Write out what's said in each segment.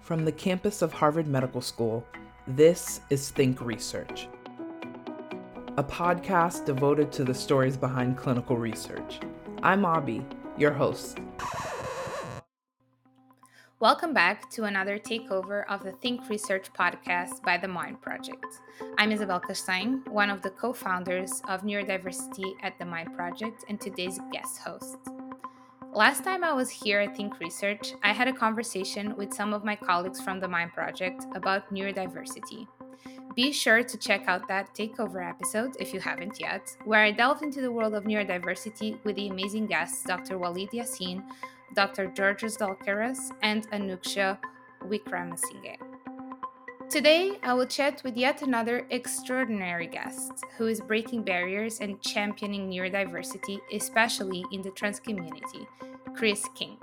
From the campus of Harvard Medical School, this is Think Research, a podcast devoted to the stories behind clinical research. I'm Abby, your host. Welcome back to another takeover of the Think Research podcast by the Mind Project. I'm Isabel Castanho, one of the co founders of Neurodiversity at the Mind Project, and today's guest host. Last time I was here at Think Research, I had a conversation with some of my colleagues from the Mind Project about neurodiversity. Be sure to check out that takeover episode if you haven't yet, where I delve into the world of neurodiversity with the amazing guests Dr. Walid Yassin, Dr. Georgios Dalkeras, and Anuksha Wickramasinghe. Today, I will chat with yet another extraordinary guest who is breaking barriers and championing neurodiversity, especially in the trans community, Kris King.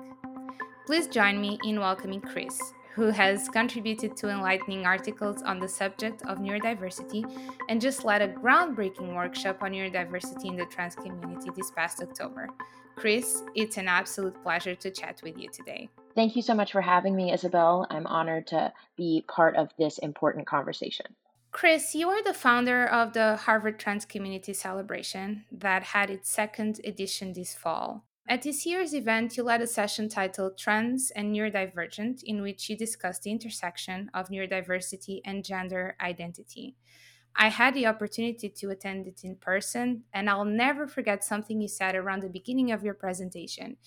Please join me in welcoming Kris, who has contributed to enlightening articles on the subject of neurodiversity and just led a groundbreaking workshop on neurodiversity in the trans community this past October. Kris, it's an absolute pleasure to chat with you today. Thank you so much for having me, Isabel. I'm honored to be part of this important conversation. Kris, you are the founder of the Harvard Trans Community Celebration that had its second edition this fall. At this year's event, you led a session titled Trans and Neurodivergent, in which you discussed the intersection of neurodiversity and gender identity. I had the opportunity to attend it in person, and I'll never forget something you said around the beginning of your presentation.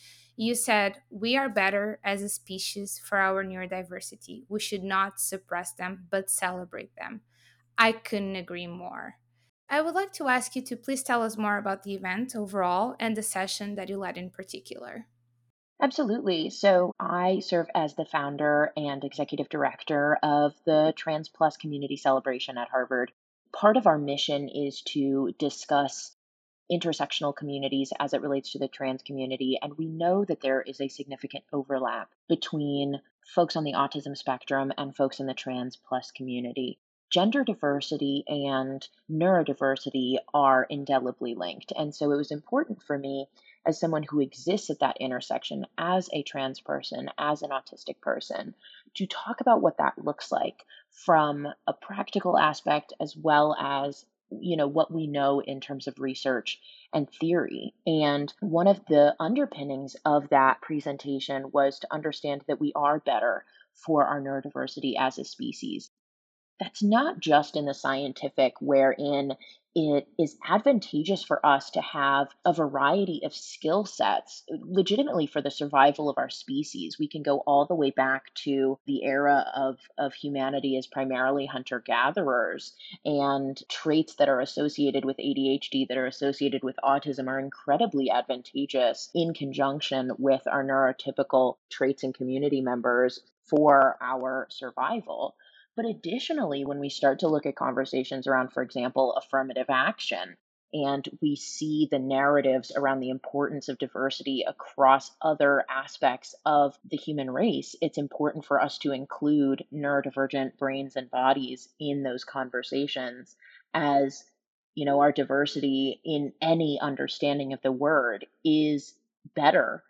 You said, We are better as a species for our neurodiversity. We should not suppress them, but celebrate them. I couldn't agree more. I would like to ask you to please tell us more about the event overall and the session that you led in particular. Absolutely. So, I serve as the founder and executive director of the Trans Plus Community Celebration at Harvard part of our mission is to discuss intersectional communities as it relates to the trans community. And we know that there is a significant overlap between folks on the autism spectrum and folks in the trans plus community. Gender diversity and neurodiversity are indelibly linked. And so it was important for me as someone who exists at that intersection as a trans person, as an autistic person, to talk about what that looks like from a practical aspect as well as you know what we know in terms of research and theory. And one of the underpinnings of that presentation was to understand that we are better for our neurodiversity as a species that's not just in the scientific wherein it is advantageous for us to have a variety of skill sets legitimately for the survival of our species. We can go all the way back to the era of, of humanity as primarily hunter gatherers, and traits that are associated with ADHD, that are associated with autism, are incredibly advantageous in conjunction with our neurotypical traits and community members for our survival. But additionally, when we start to look at conversations around, for example, affirmative action, and we see the narratives around the importance of diversity across other aspects of the human race, it's important for us to include neurodivergent brains and bodies in those conversations as you know our diversity in any understanding of the word is better.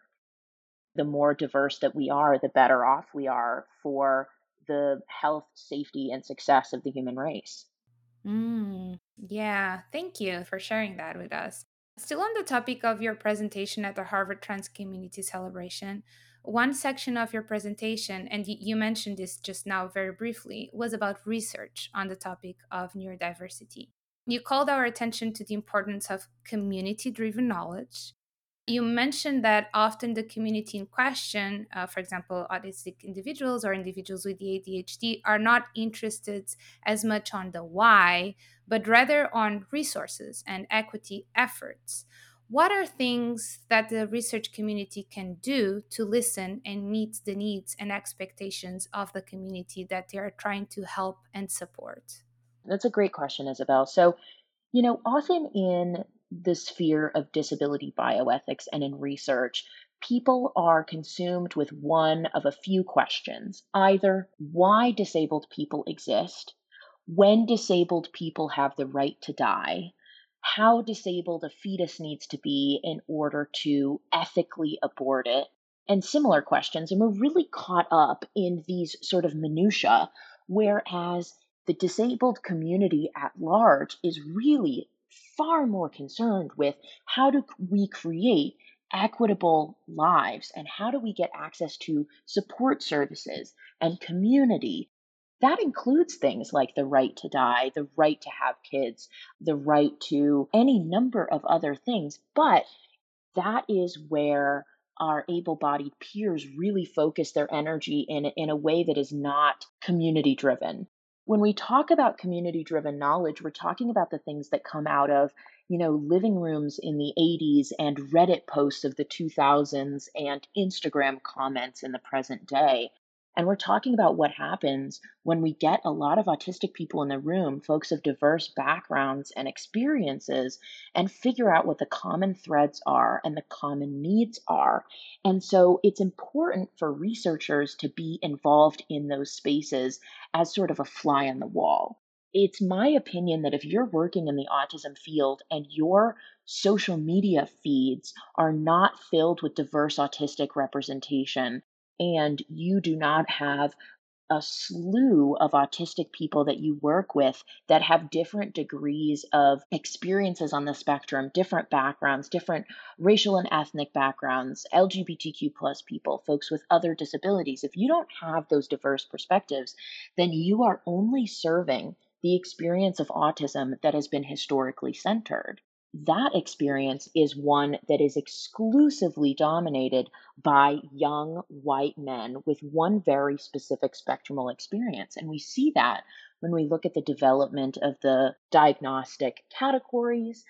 The more diverse that we are the better off we are for the health, safety, and success of the human race. Mm, yeah, thank you for sharing that with us. Still on the topic of your presentation at the Harvard Trans Community Celebration, one section of your presentation, and you mentioned this just now very briefly, was about research on the topic of neurodiversity. You called our attention to the importance of community driven knowledge you mentioned that often the community in question, uh, for example, autistic individuals or individuals with the ADHD, are not interested as much on the why, but rather on resources and equity efforts. What are things that the research community can do to listen and meet the needs and expectations of the community that they are trying to help and support? That's a great question, Isabel. So, you know, often in the sphere of disability bioethics and in research, people are consumed with one of a few questions either why disabled people exist, when disabled people have the right to die, how disabled a fetus needs to be in order to ethically abort it, and similar questions. And we're really caught up in these sort of minutiae, whereas the disabled community at large is really far more concerned with how do we create equitable lives and how do we get access to support services and community that includes things like the right to die, the right to have kids, the right to any number of other things. But that is where our able bodied peers really focus their energy in, in a way that is not community driven. When we talk about community driven knowledge, we're talking about the things that come out of, you know, living rooms in the 80s and Reddit posts of the 2000s and Instagram comments in the present day. And we're talking about what happens when we get a lot of autistic people in the room, folks of diverse backgrounds and experiences, and figure out what the common threads are and the common needs are. And so it's important for researchers to be involved in those spaces as sort of a fly on the wall. It's my opinion that if you're working in the autism field and your social media feeds are not filled with diverse autistic representation, and you do not have a slew of autistic people that you work with that have different degrees of experiences on the spectrum, different backgrounds, different racial and ethnic backgrounds, LGBTQ plus people, folks with other disabilities. If you don't have those diverse perspectives, then you are only serving the experience of autism that has been historically centered that experience is one that is exclusively dominated by young white men with one very specific spectrumal experience. And we see that when we look at the development of the diagnostic categories.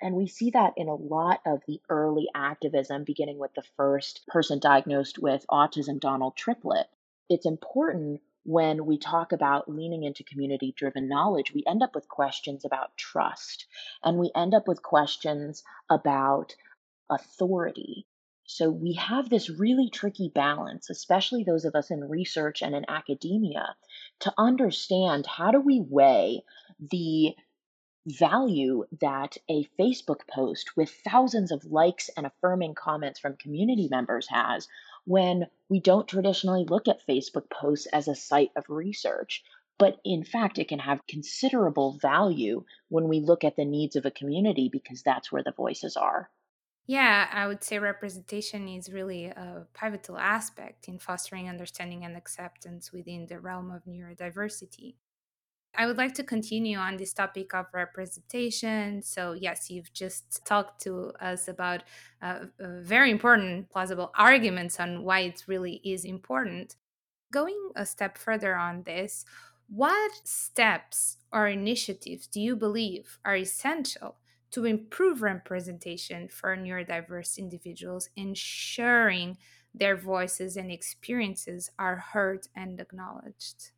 And we see that in a lot of the early activism, beginning with the first person diagnosed with autism, Donald Triplett. It's important when we talk about leaning into community driven knowledge, we end up with questions about trust and we end up with questions about authority. So we have this really tricky balance, especially those of us in research and in academia, to understand how do we weigh the value that a Facebook post with thousands of likes and affirming comments from community members has when we don't traditionally look at Facebook posts as a site of research. But in fact, it can have considerable value when we look at the needs of a community because that's where the voices are. Yeah, I would say representation is really a pivotal aspect in fostering understanding and acceptance within the realm of neurodiversity. I would like to continue on this topic of representation. So, yes, you've just talked to us about uh, uh, very important plausible arguments on why it really is important. Going a step further on this, what steps or initiatives do you believe are essential to improve representation for neurodiverse individuals, ensuring their voices and experiences are heard and acknowledged?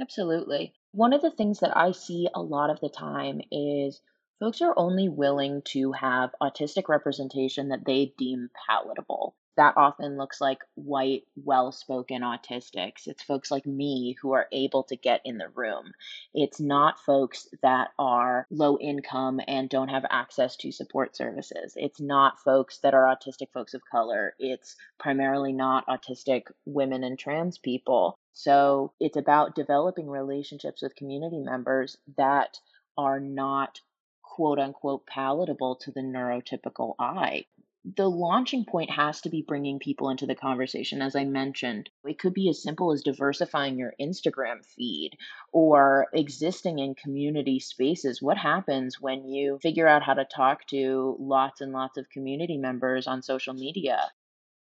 Absolutely. One of the things that I see a lot of the time is folks are only willing to have autistic representation that they deem palatable. That often looks like white, well spoken autistics. It's folks like me who are able to get in the room. It's not folks that are low income and don't have access to support services. It's not folks that are autistic folks of color. It's primarily not autistic women and trans people. So it's about developing relationships with community members that are not quote unquote palatable to the neurotypical eye. The launching point has to be bringing people into the conversation, as I mentioned. It could be as simple as diversifying your Instagram feed or existing in community spaces. What happens when you figure out how to talk to lots and lots of community members on social media?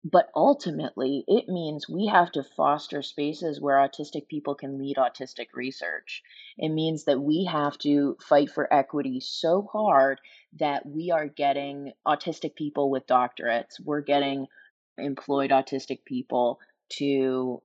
But ultimately, it means we have to foster spaces where autistic people can lead autistic research. It means that we have to fight for equity so hard that we are getting autistic people with doctorates, we're getting employed autistic people to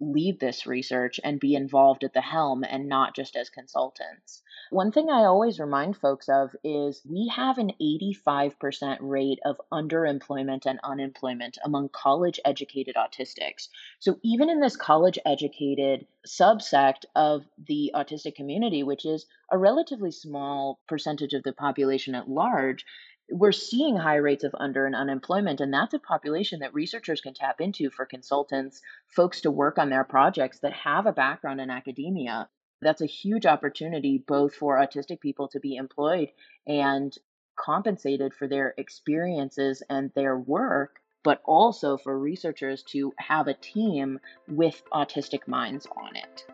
lead this research and be involved at the helm and not just as consultants. One thing I always remind folks of is we have an 85% rate of underemployment and unemployment among college educated autistics. So, even in this college educated subsect of the autistic community, which is a relatively small percentage of the population at large, we're seeing high rates of under and unemployment, and that's a population that researchers can tap into for consultants, folks to work on their projects that have a background in academia. That's a huge opportunity both for autistic people to be employed and compensated for their experiences and their work, but also for researchers to have a team with autistic minds on it.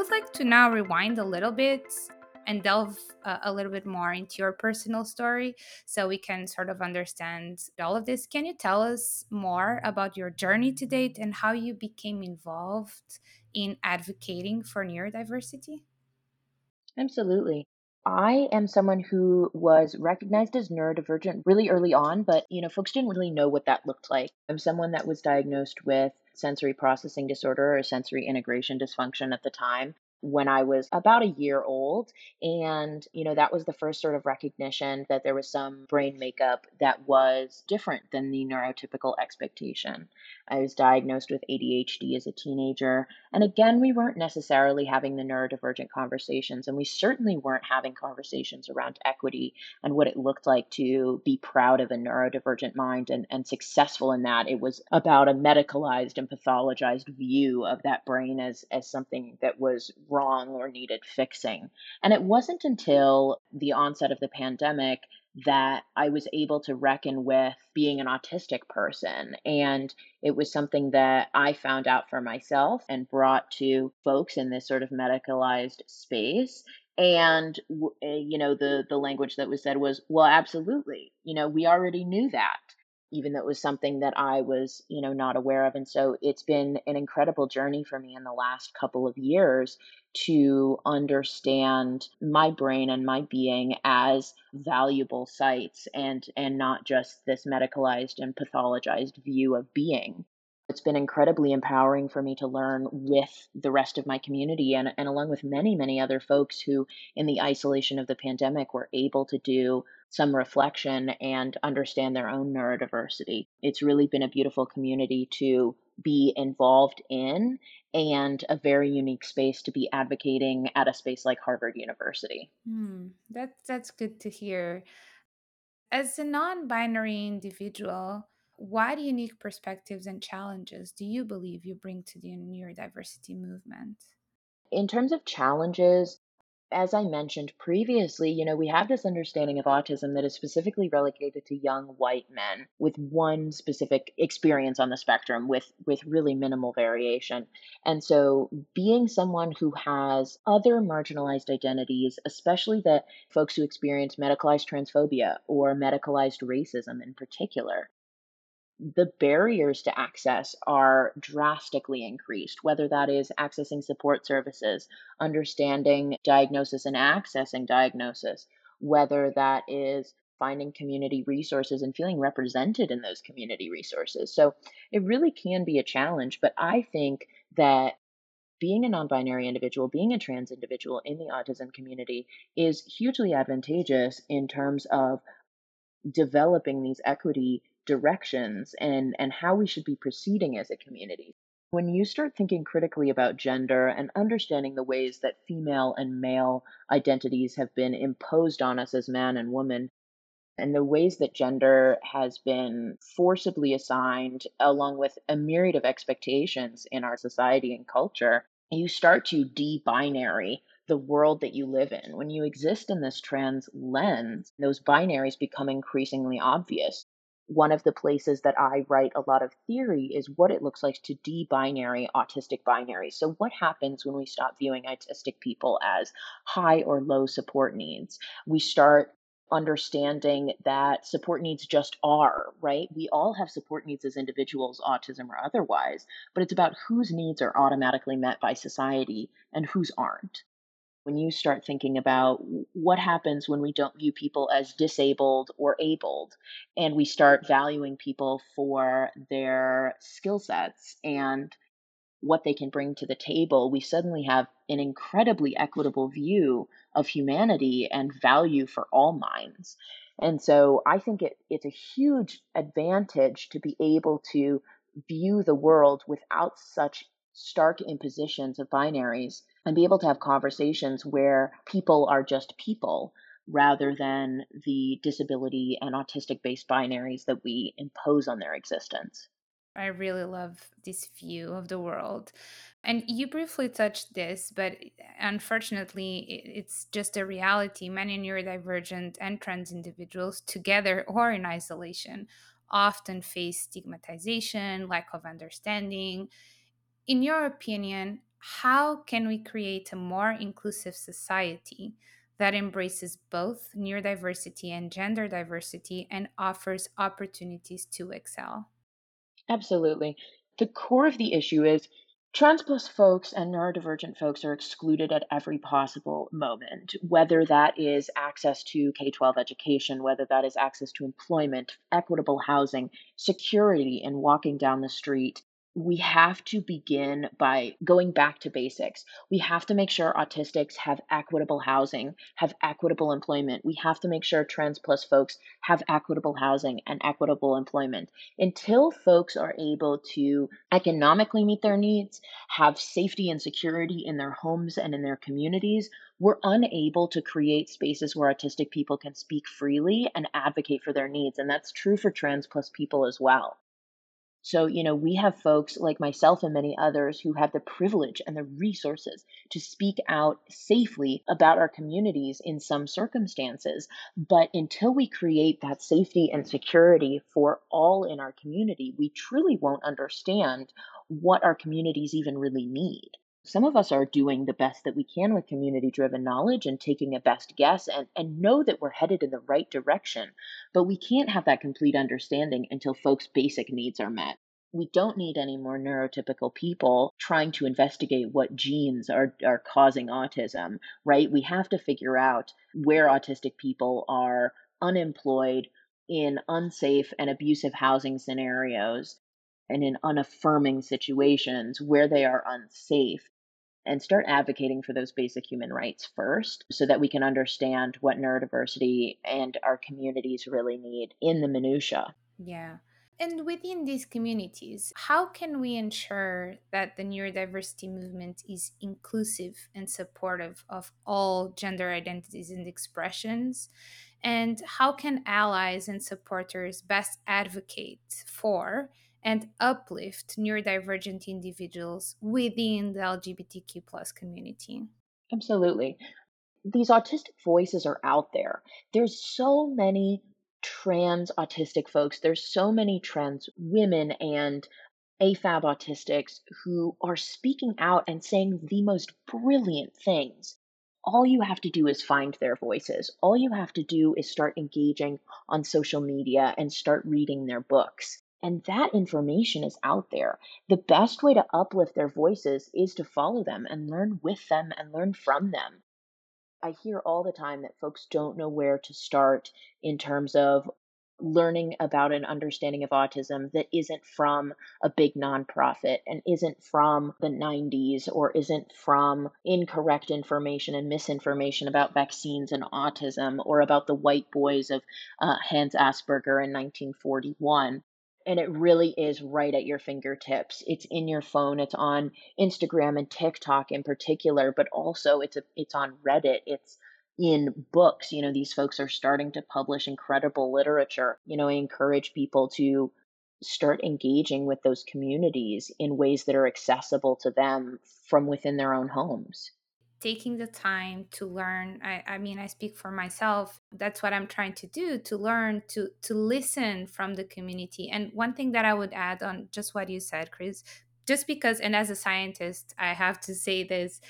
Would like to now rewind a little bit and delve uh, a little bit more into your personal story so we can sort of understand all of this. Can you tell us more about your journey to date and how you became involved in advocating for neurodiversity? Absolutely. I am someone who was recognized as neurodivergent really early on, but you know, folks didn't really know what that looked like. I'm someone that was diagnosed with sensory processing disorder or sensory integration dysfunction at the time when I was about a year old. And, you know, that was the first sort of recognition that there was some brain makeup that was different than the neurotypical expectation. I was diagnosed with ADHD as a teenager. And again, we weren't necessarily having the neurodivergent conversations, and we certainly weren't having conversations around equity and what it looked like to be proud of a neurodivergent mind and, and successful in that. It was about a medicalized and pathologized view of that brain as, as something that was wrong or needed fixing. And it wasn't until the onset of the pandemic that I was able to reckon with being an autistic person. And it was something that I found out for myself and brought to folks in this sort of medicalized space. And eh, you know the the language that was said was, well, absolutely. You know, we already knew that even though it was something that I was, you know, not aware of. And so it's been an incredible journey for me in the last couple of years to understand my brain and my being as valuable sites and and not just this medicalized and pathologized view of being it's been incredibly empowering for me to learn with the rest of my community and, and along with many, many other folks who, in the isolation of the pandemic, were able to do some reflection and understand their own neurodiversity. It's really been a beautiful community to be involved in and a very unique space to be advocating at a space like Harvard University. Hmm, that, that's good to hear. As a non binary individual, what unique perspectives and challenges do you believe you bring to the neurodiversity movement? In terms of challenges, as I mentioned previously, you know, we have this understanding of autism that is specifically relegated to young white men with one specific experience on the spectrum with with really minimal variation. And so being someone who has other marginalized identities, especially that folks who experience medicalized transphobia or medicalized racism in particular, the barriers to access are drastically increased, whether that is accessing support services, understanding diagnosis and accessing diagnosis, whether that is finding community resources and feeling represented in those community resources. So it really can be a challenge, but I think that being a non binary individual, being a trans individual in the autism community is hugely advantageous in terms of developing these equity directions and, and how we should be proceeding as a community. When you start thinking critically about gender and understanding the ways that female and male identities have been imposed on us as man and woman, and the ways that gender has been forcibly assigned, along with a myriad of expectations in our society and culture, you start to de binary the world that you live in. When you exist in this trans lens, those binaries become increasingly obvious one of the places that I write a lot of theory is what it looks like to de-binary autistic binaries. So what happens when we stop viewing autistic people as high or low support needs? We start understanding that support needs just are, right? We all have support needs as individuals, autism or otherwise, but it's about whose needs are automatically met by society and whose aren't when you start thinking about what happens when we don't view people as disabled or abled and we start valuing people for their skill sets and what they can bring to the table, we suddenly have an incredibly equitable view of humanity and value for all minds. And so I think it, it's a huge advantage to be able to view the world without such stark impositions of binaries and be able to have conversations where people are just people rather than the disability and autistic based binaries that we impose on their existence. I really love this view of the world. And you briefly touched this, but eh, unfortunately, it's just a reality. Many neurodivergent and trans individuals, together or in isolation, often face stigmatization, lack of understanding. In your opinion, how can we create a more inclusive society that embraces both neurodiversity and gender diversity and offers opportunities to excel? Absolutely. The core of the issue is trans plus folks and neurodivergent folks are excluded at every possible moment, whether that is access to K 12 education, whether that is access to employment, equitable housing, security, in walking down the street, we have to begin by going back to basics. We have to make sure autistics have equitable housing, have equitable employment. We have to make sure trans plus folks have equitable housing and equitable employment. Until folks are able to economically meet their needs, have safety and security in their homes and in their communities, we're unable to create spaces where autistic people can speak freely and advocate for their needs. And that's true for trans plus people as well. So, you know, we have folks like myself and many others who have the privilege and the resources to speak out safely about our communities in some circumstances. But until we create that safety and security for all in our community, we truly won't understand what our communities even really need some of us are doing the best that we can with community driven knowledge and taking a best guess and, and know that we're headed in the right direction. But we can't have that complete understanding until folks' basic needs are met. We don't need any more neurotypical people trying to investigate what genes are, are causing autism, right? We have to figure out where autistic people are unemployed in unsafe and abusive housing scenarios and in unaffirming situations where they are unsafe and start advocating for those basic human rights first so that we can understand what neurodiversity and our communities really need in the minutia. Yeah. And within these communities, how can we ensure that the neurodiversity movement is inclusive and supportive of all gender identities and expressions? And how can allies and supporters best advocate for and uplift neurodivergent individuals within the LGBTQ plus community. Absolutely. These autistic voices are out there. There's so many trans autistic folks, there's so many trans women and AFAB autistics who are speaking out and saying the most brilliant things. All you have to do is find their voices. All you have to do is start engaging on social media and start reading their books. And that information is out there. The best way to uplift their voices is to follow them and learn with them and learn from them. I hear all the time that folks don't know where to start in terms of learning about an understanding of autism that isn't from a big nonprofit and isn't from the 90s or isn't from incorrect information and misinformation about vaccines and autism or about the white boys of uh, Hans Asperger in 1941 and it really is right at your fingertips. It's in your phone. It's on Instagram and TikTok in particular, but also it's a, it's on Reddit. It's in books. You know, these folks are starting to publish incredible literature. You know, I encourage people to start engaging with those communities in ways that are accessible to them from within their own homes taking the time to learn I, I mean i speak for myself that's what i'm trying to do to learn to to listen from the community. And one thing that i would add on just what you said kris just because and as a scientist i have to say this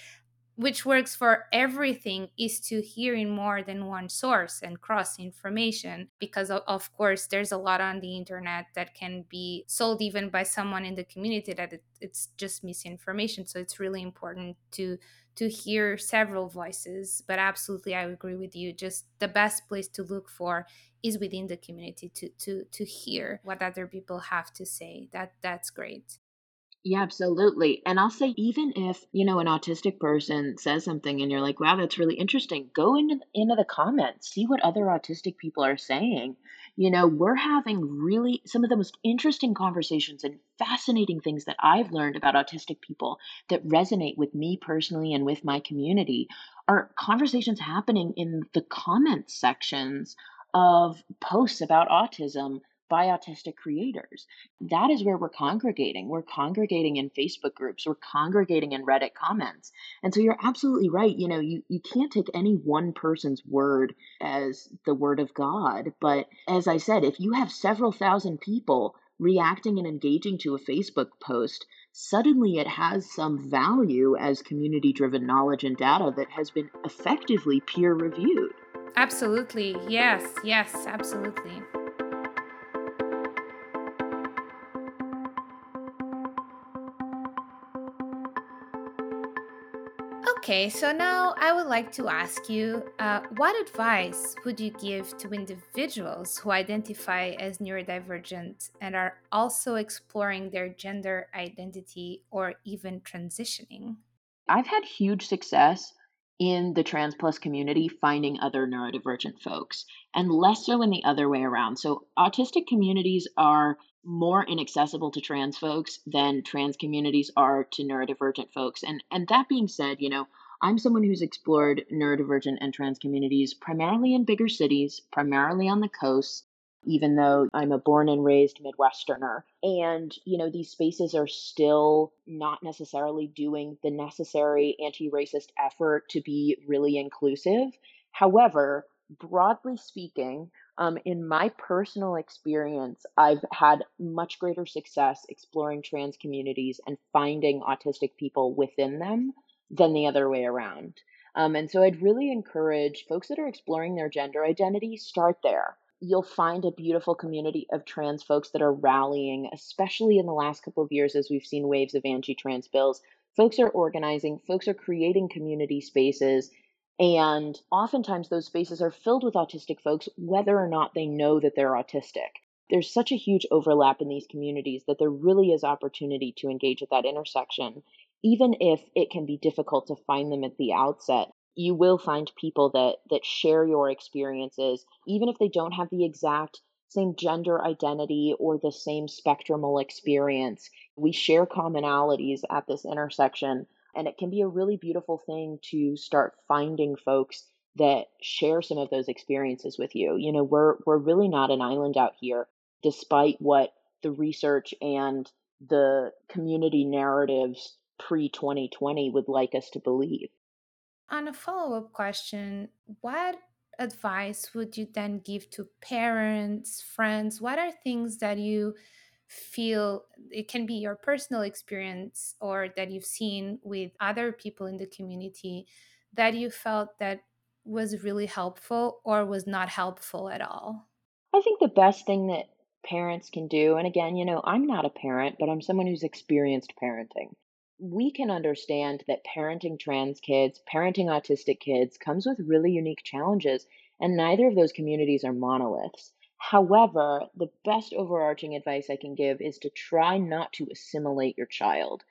which works for everything is to hear in more than one source and cross information because of, course there's a lot on the internet that can be sold even by someone in the community that it, it's just misinformation. So it's really important to to hear several voices but absolutely i agree with you. Just the best place to look for is within the community to to to hear what other people have to say. That that's great Yeah, absolutely. And I'll say, even if, you know, an autistic person says something and you're like, wow, that's really interesting, go into, into the comments, see what other autistic people are saying. You know, we're having really some of the most interesting conversations and fascinating things that I've learned about autistic people that resonate with me personally and with my community are conversations happening in the comments sections of posts about autism by autistic creators. That is where we're congregating. We're congregating in Facebook groups, we're congregating in Reddit comments. And so you're absolutely right. You know, you, you can't take any one person's word as the word of God. But as I said, if you have several thousand people reacting and engaging to a Facebook post, suddenly it has some value as community driven knowledge and data that has been effectively peer reviewed. Absolutely. Yes, yes, absolutely. Okay, so now I would like to ask you uh, what advice would you give to individuals who identify as neurodivergent and are also exploring their gender identity or even transitioning? I've had huge success in the trans plus community finding other neurodivergent folks and less so in the other way around. So, autistic communities are more inaccessible to trans folks than trans communities are to neurodivergent folks. And and that being said, you know, I'm someone who's explored neurodivergent and trans communities primarily in bigger cities, primarily on the coast, even though I'm a born and raised Midwesterner. And, you know, these spaces are still not necessarily doing the necessary anti racist effort to be really inclusive. However, broadly speaking, um, in my personal experience, I've had much greater success exploring trans communities and finding autistic people within them than the other way around. Um, and so I'd really encourage folks that are exploring their gender identity, start there. You'll find a beautiful community of trans folks that are rallying, especially in the last couple of years as we've seen waves of anti trans bills. Folks are organizing, folks are creating community spaces and oftentimes those spaces are filled with autistic folks, whether or not they know that they're autistic. There's such a huge overlap in these communities that there really is opportunity to engage at that intersection. Even if it can be difficult to find them at the outset, you will find people that, that share your experiences, even if they don't have the exact same gender identity or the same spectrumal experience. We share commonalities at this intersection and it can be a really beautiful thing to start finding folks that share some of those experiences with you. You know, we're we're really not an island out here, despite what the research and the community narratives pre 2020 would like us to believe. On a follow up question, what advice would you then give to parents, friends? What are things that you feel it can be your personal experience or that you've seen with other people in the community that you felt that was really helpful or was not helpful at all? I think the best thing that parents can do, and again, you know, I'm not a parent, but I'm someone who's experienced parenting. We can understand that parenting trans kids, parenting autistic kids comes with really unique challenges, and neither of those communities are monoliths. However, the best overarching advice I can give is to try not to assimilate your child.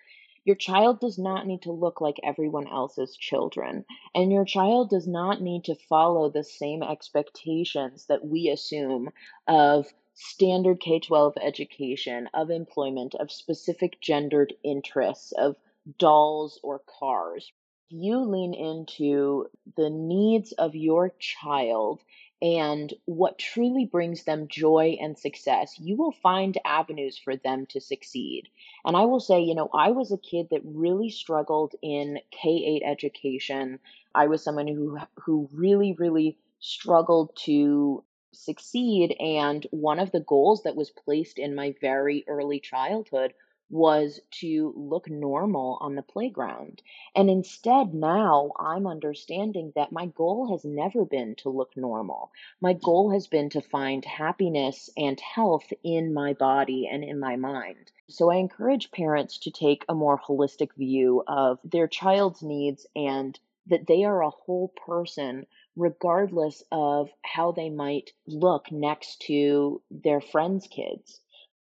Your child does not need to look like everyone else's children, and your child does not need to follow the same expectations that we assume of standard K 12 education, of employment, of specific gendered interests, of dolls or cars. You lean into the needs of your child and what truly brings them joy and success, you will find avenues for them to succeed. And I will say, you know, I was a kid that really struggled in K 8 education. I was someone who who really really struggled to succeed and one of the goals that was placed in my very early childhood was to look normal on the playground. And instead, now I'm understanding that my goal has never been to look normal. My goal has been to find happiness and health in my body and in my mind. So I encourage parents to take a more holistic view of their child's needs and that they are a whole person regardless of how they might look next to their friends' kids.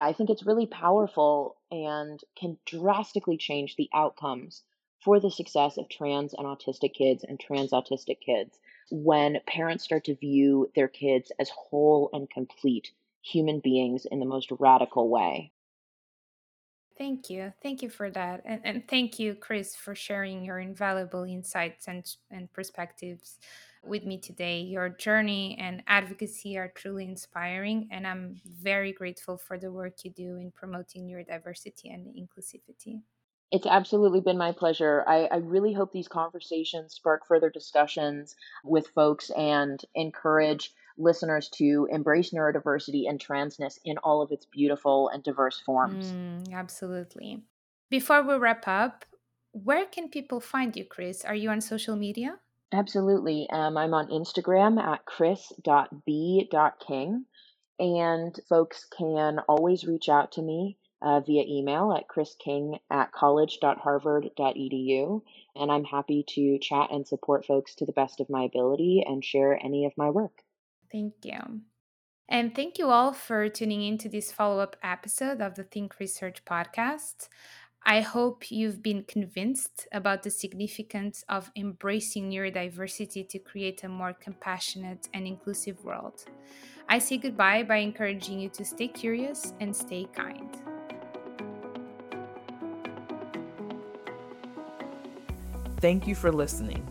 I think it's really powerful and can drastically change the outcomes for the success of trans and autistic kids and trans autistic kids when parents start to view their kids as whole and complete human beings in the most radical way. Thank you. Thank you for that. And, and thank you, Kris, for sharing your invaluable insights and, and perspectives with me today. Your journey and advocacy are truly inspiring, and I'm very grateful for the work you do in promoting neurodiversity and inclusivity. It's absolutely been my pleasure. I, I, really hope these conversations spark further discussions with folks and encourage listeners to embrace neurodiversity and transness in all of its beautiful and diverse forms. Mm, absolutely. Before we wrap up, where can people find you, Kris? Are you on social media? Absolutely. Um, I'm on Instagram at chris.b.king, and folks can always reach out to me uh, via email at chrisking at college.harvard.edu. And I'm happy to chat and support folks to the best of my ability and share any of my work. Thank you. And thank you all for tuning in to this follow up episode of the Think Research podcast. I hope you've been convinced about the significance of embracing neurodiversity to create a more compassionate and inclusive world. I say goodbye by encouraging you to stay curious and stay kind. Thank you for listening.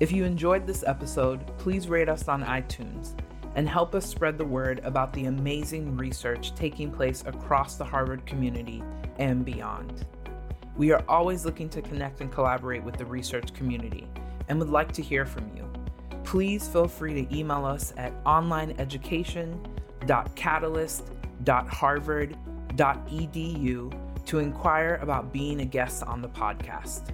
If you enjoyed this episode, please rate us on iTunes and help us spread the word about the amazing research taking place across the Harvard community and beyond. We are always looking to connect and collaborate with the research community and would like to hear from you. Please feel free to email us at onlineeducation.catalyst.harvard.edu to inquire about being a guest on the podcast.